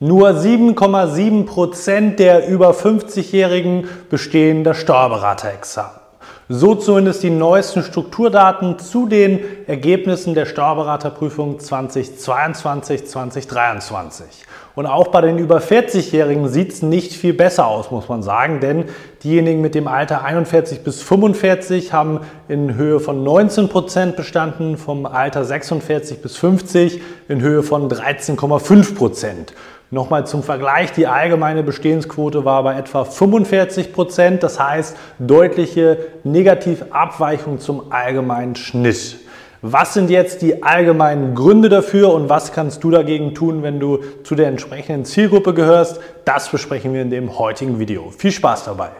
Nur 7,7 Prozent der über 50-Jährigen bestehen das Steuerberaterexamen. So zumindest die neuesten Strukturdaten zu den Ergebnissen der Steuerberaterprüfung 2022-2023. Und auch bei den über 40-Jährigen sieht es nicht viel besser aus, muss man sagen, denn diejenigen mit dem Alter 41 bis 45 haben in Höhe von 19 Prozent bestanden, vom Alter 46 bis 50 in Höhe von 13,5 Prozent. Nochmal zum Vergleich, die allgemeine Bestehensquote war bei etwa 45 Prozent, das heißt deutliche Negativabweichung zum allgemeinen Schnitt. Was sind jetzt die allgemeinen Gründe dafür und was kannst du dagegen tun, wenn du zu der entsprechenden Zielgruppe gehörst? Das besprechen wir in dem heutigen Video. Viel Spaß dabei!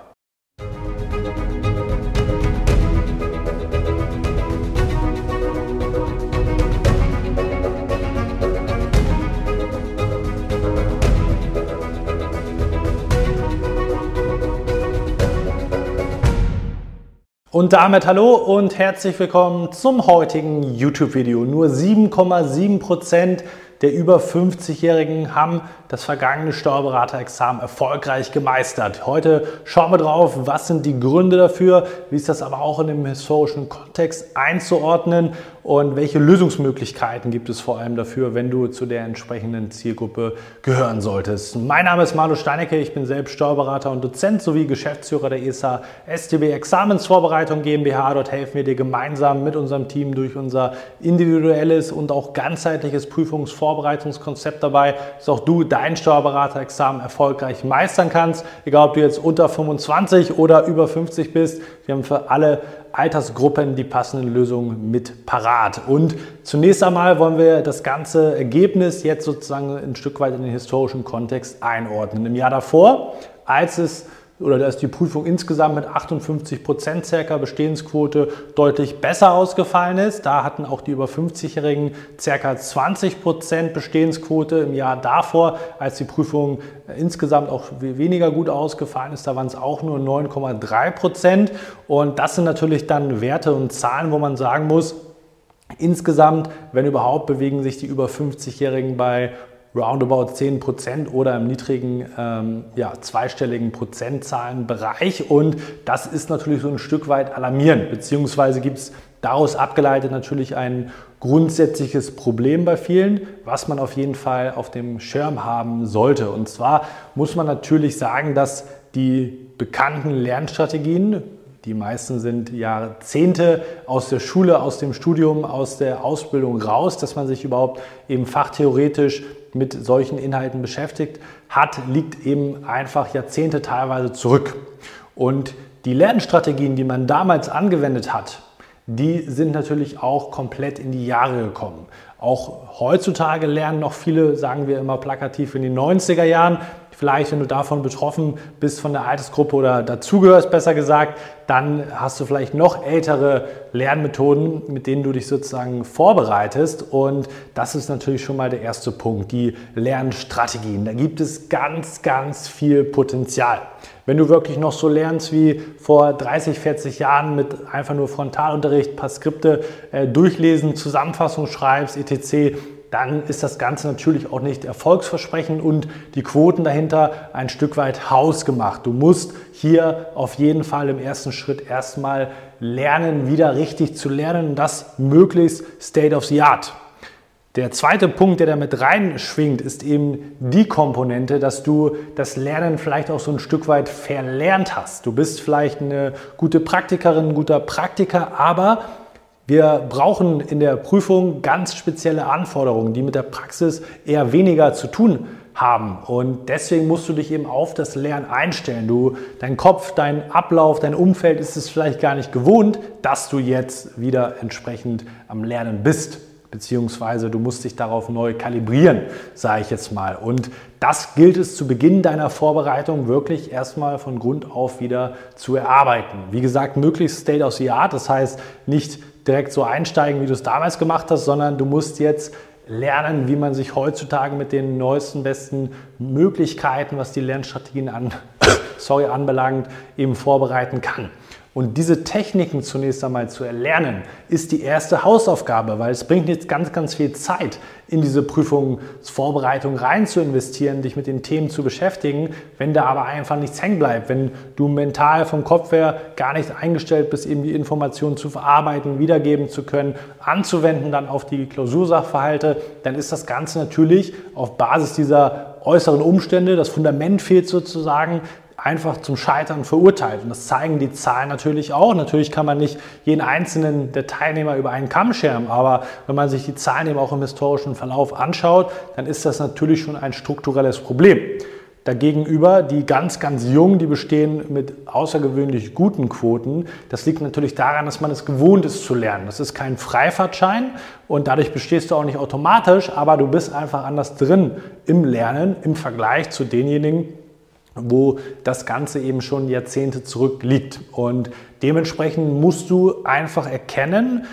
Und damit hallo und herzlich willkommen zum heutigen YouTube-Video. Nur 7,7 Prozent der über 50-Jährigen haben das vergangene Steuerberaterexamen erfolgreich gemeistert. Heute schauen wir drauf, was sind die Gründe dafür, wie ist das aber auch in dem historischen Kontext einzuordnen und welche Lösungsmöglichkeiten gibt es vor allem dafür, wenn du zu der entsprechenden Zielgruppe gehören solltest. Mein Name ist Manu Steinecke, ich bin selbst Steuerberater und Dozent sowie Geschäftsführer der ESA STB Examensvorbereitung GmbH. Dort helfen wir dir gemeinsam mit unserem Team durch unser individuelles und auch ganzheitliches Prüfungsvorbereitungskonzept dabei, dass auch du dein Steuerberaterexamen erfolgreich meistern kannst. Egal, ob du jetzt unter 25 oder über 50 bist, wir haben für alle Altersgruppen die passenden Lösungen mit parat. Und zunächst einmal wollen wir das ganze Ergebnis jetzt sozusagen ein Stück weit in den historischen Kontext einordnen. Im Jahr davor, als es oder da ist die Prüfung insgesamt mit 58 Prozent circa Bestehensquote deutlich besser ausgefallen ist. Da hatten auch die über 50-Jährigen circa 20 Prozent Bestehensquote im Jahr davor, als die Prüfung insgesamt auch weniger gut ausgefallen ist. Da waren es auch nur 9,3 Prozent. Und das sind natürlich dann Werte und Zahlen, wo man sagen muss, Insgesamt, wenn überhaupt, bewegen sich die über 50-Jährigen bei roundabout 10 Prozent oder im niedrigen ähm, ja, zweistelligen Prozentzahlenbereich. Und das ist natürlich so ein Stück weit alarmierend, beziehungsweise gibt es daraus abgeleitet natürlich ein grundsätzliches Problem bei vielen, was man auf jeden Fall auf dem Schirm haben sollte. Und zwar muss man natürlich sagen, dass die bekannten Lernstrategien, die meisten sind Jahrzehnte aus der Schule, aus dem Studium, aus der Ausbildung raus, dass man sich überhaupt eben fachtheoretisch mit solchen Inhalten beschäftigt hat, liegt eben einfach Jahrzehnte teilweise zurück. Und die Lernstrategien, die man damals angewendet hat, die sind natürlich auch komplett in die Jahre gekommen. Auch heutzutage lernen noch viele, sagen wir immer plakativ, in den 90er Jahren. Vielleicht, wenn du davon betroffen bist von der Altersgruppe oder dazugehörst, besser gesagt, dann hast du vielleicht noch ältere Lernmethoden, mit denen du dich sozusagen vorbereitest. Und das ist natürlich schon mal der erste Punkt, die Lernstrategien. Da gibt es ganz, ganz viel Potenzial. Wenn du wirklich noch so lernst wie vor 30, 40 Jahren mit einfach nur Frontalunterricht, paar Skripte äh, durchlesen, Zusammenfassung schreibst, etc., dann ist das Ganze natürlich auch nicht erfolgsversprechend und die Quoten dahinter ein Stück weit hausgemacht. Du musst hier auf jeden Fall im ersten Schritt erstmal lernen, wieder richtig zu lernen und das möglichst State of the Art. Der zweite Punkt, der damit reinschwingt, ist eben die Komponente, dass du das Lernen vielleicht auch so ein Stück weit verlernt hast. Du bist vielleicht eine gute Praktikerin, ein guter Praktiker, aber wir brauchen in der Prüfung ganz spezielle Anforderungen, die mit der Praxis eher weniger zu tun haben. Und deswegen musst du dich eben auf das Lernen einstellen. Du, dein Kopf, dein Ablauf, dein Umfeld ist es vielleicht gar nicht gewohnt, dass du jetzt wieder entsprechend am Lernen bist. Beziehungsweise du musst dich darauf neu kalibrieren, sage ich jetzt mal. Und das gilt es zu Beginn deiner Vorbereitung wirklich erstmal von Grund auf wieder zu erarbeiten. Wie gesagt, möglichst State of the Art, das heißt nicht direkt so einsteigen, wie du es damals gemacht hast, sondern du musst jetzt lernen, wie man sich heutzutage mit den neuesten, besten Möglichkeiten, was die Lernstrategien an, sorry, anbelangt, eben vorbereiten kann. Und diese Techniken zunächst einmal zu erlernen, ist die erste Hausaufgabe, weil es bringt jetzt ganz, ganz viel Zeit, in diese Prüfungsvorbereitung rein zu investieren, dich mit den Themen zu beschäftigen, wenn da aber einfach nichts hängen bleibt, wenn du mental vom Kopf her gar nicht eingestellt bist, eben die Informationen zu verarbeiten, wiedergeben zu können, anzuwenden dann auf die Klausursachverhalte, dann ist das Ganze natürlich auf Basis dieser äußeren Umstände, das Fundament fehlt sozusagen, einfach zum Scheitern verurteilt. Und das zeigen die Zahlen natürlich auch. Natürlich kann man nicht jeden einzelnen der Teilnehmer über einen Kamm scheren, aber wenn man sich die Zahlen eben auch im historischen Verlauf anschaut, dann ist das natürlich schon ein strukturelles Problem. Dagegenüber die ganz, ganz jungen, die bestehen mit außergewöhnlich guten Quoten. Das liegt natürlich daran, dass man es gewohnt ist zu lernen. Das ist kein Freifahrtschein und dadurch bestehst du auch nicht automatisch, aber du bist einfach anders drin im Lernen im Vergleich zu denjenigen, wo das Ganze eben schon Jahrzehnte zurückliegt. Und dementsprechend musst du einfach erkennen,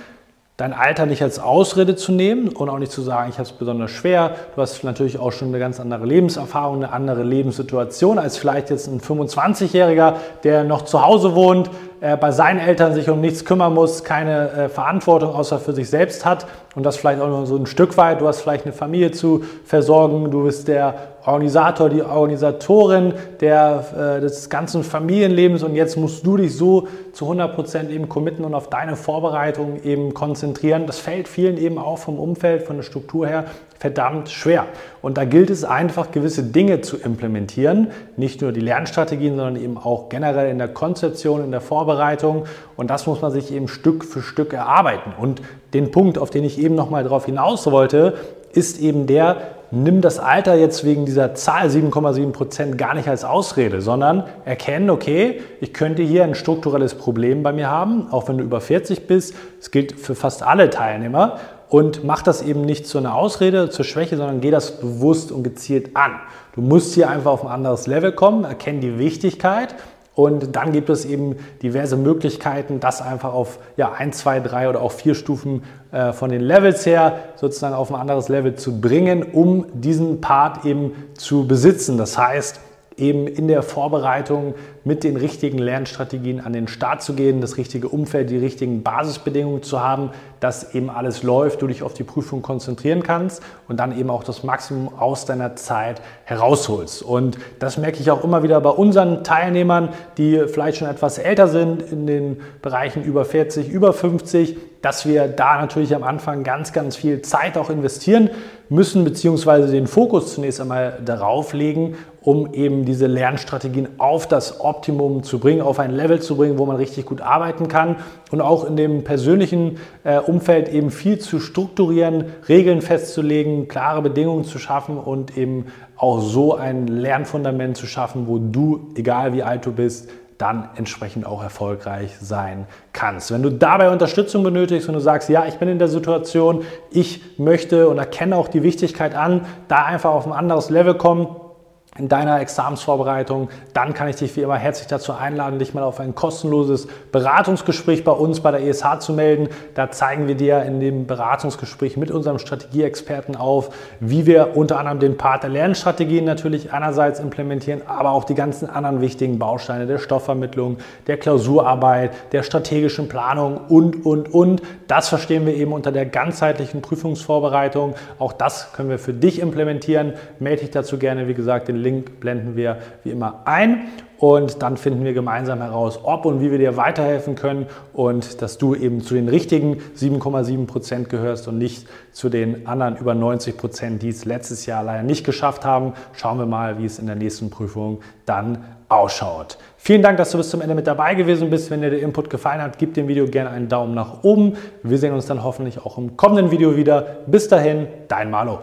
dein Alter nicht als Ausrede zu nehmen und auch nicht zu sagen, ich habe es besonders schwer. Du hast natürlich auch schon eine ganz andere Lebenserfahrung, eine andere Lebenssituation als vielleicht jetzt ein 25-Jähriger, der noch zu Hause wohnt, äh, bei seinen Eltern sich um nichts kümmern muss, keine äh, Verantwortung außer für sich selbst hat und das vielleicht auch nur so ein Stück weit. Du hast vielleicht eine Familie zu versorgen, du bist der Organisator, die Organisatorin der, äh, des ganzen Familienlebens und jetzt musst du dich so zu 100 Prozent eben committen und auf deine Vorbereitung eben konzentrieren. Das fällt vielen eben auch vom Umfeld, von der Struktur her verdammt schwer. Und da gilt es einfach, gewisse Dinge zu implementieren. Nicht nur die Lernstrategien, sondern eben auch generell in der Konzeption, in der Vorbereitung. Und das muss man sich eben Stück für Stück erarbeiten. Und den Punkt, auf den ich eben nochmal darauf hinaus wollte, ist eben der, nimm das Alter jetzt wegen dieser Zahl 7,7 Prozent gar nicht als Ausrede, sondern erkennen, okay, ich könnte hier ein strukturelles Problem bei mir haben, auch wenn du über 40 bist. Es gilt für fast alle Teilnehmer und mach das eben nicht zu einer Ausrede, zur Schwäche, sondern geh das bewusst und gezielt an. Du musst hier einfach auf ein anderes Level kommen, erkenn die Wichtigkeit und dann gibt es eben diverse Möglichkeiten, das einfach auf ja, ein, zwei, drei oder auch vier Stufen äh, von den Levels her sozusagen auf ein anderes Level zu bringen, um diesen Part eben zu besitzen. Das heißt, eben in der Vorbereitung mit den richtigen Lernstrategien an den Start zu gehen, das richtige Umfeld, die richtigen Basisbedingungen zu haben, dass eben alles läuft, du dich auf die Prüfung konzentrieren kannst und dann eben auch das Maximum aus deiner Zeit herausholst. Und das merke ich auch immer wieder bei unseren Teilnehmern, die vielleicht schon etwas älter sind, in den Bereichen über 40, über 50, dass wir da natürlich am Anfang ganz, ganz viel Zeit auch investieren müssen, beziehungsweise den Fokus zunächst einmal darauf legen, um eben diese Lernstrategien auf das Optimum zu bringen, auf ein Level zu bringen, wo man richtig gut arbeiten kann und auch in dem persönlichen äh, Umfeld eben viel zu strukturieren, Regeln festzulegen, klare Bedingungen zu schaffen und eben auch so ein Lernfundament zu schaffen, wo du, egal wie alt du bist, dann entsprechend auch erfolgreich sein kannst. Wenn du dabei Unterstützung benötigst und du sagst, ja, ich bin in der Situation, ich möchte und erkenne auch die Wichtigkeit an, da einfach auf ein anderes Level kommen, in deiner Examensvorbereitung, dann kann ich dich wie immer herzlich dazu einladen, dich mal auf ein kostenloses Beratungsgespräch bei uns bei der ESH zu melden. Da zeigen wir dir in dem Beratungsgespräch mit unserem Strategieexperten auf, wie wir unter anderem den Part der Lernstrategien natürlich einerseits implementieren, aber auch die ganzen anderen wichtigen Bausteine der Stoffvermittlung, der Klausurarbeit, der strategischen Planung und, und, und. Das verstehen wir eben unter der ganzheitlichen Prüfungsvorbereitung. Auch das können wir für dich implementieren. Melde dich dazu gerne, wie gesagt, den Link blenden wir wie immer ein und dann finden wir gemeinsam heraus, ob und wie wir dir weiterhelfen können und dass du eben zu den richtigen 7,7 Prozent gehörst und nicht zu den anderen über 90 Prozent, die es letztes Jahr leider nicht geschafft haben. Schauen wir mal, wie es in der nächsten Prüfung dann ausschaut. Vielen Dank, dass du bis zum Ende mit dabei gewesen bist. Wenn dir der Input gefallen hat, gib dem Video gerne einen Daumen nach oben. Wir sehen uns dann hoffentlich auch im kommenden Video wieder. Bis dahin, dein Malo.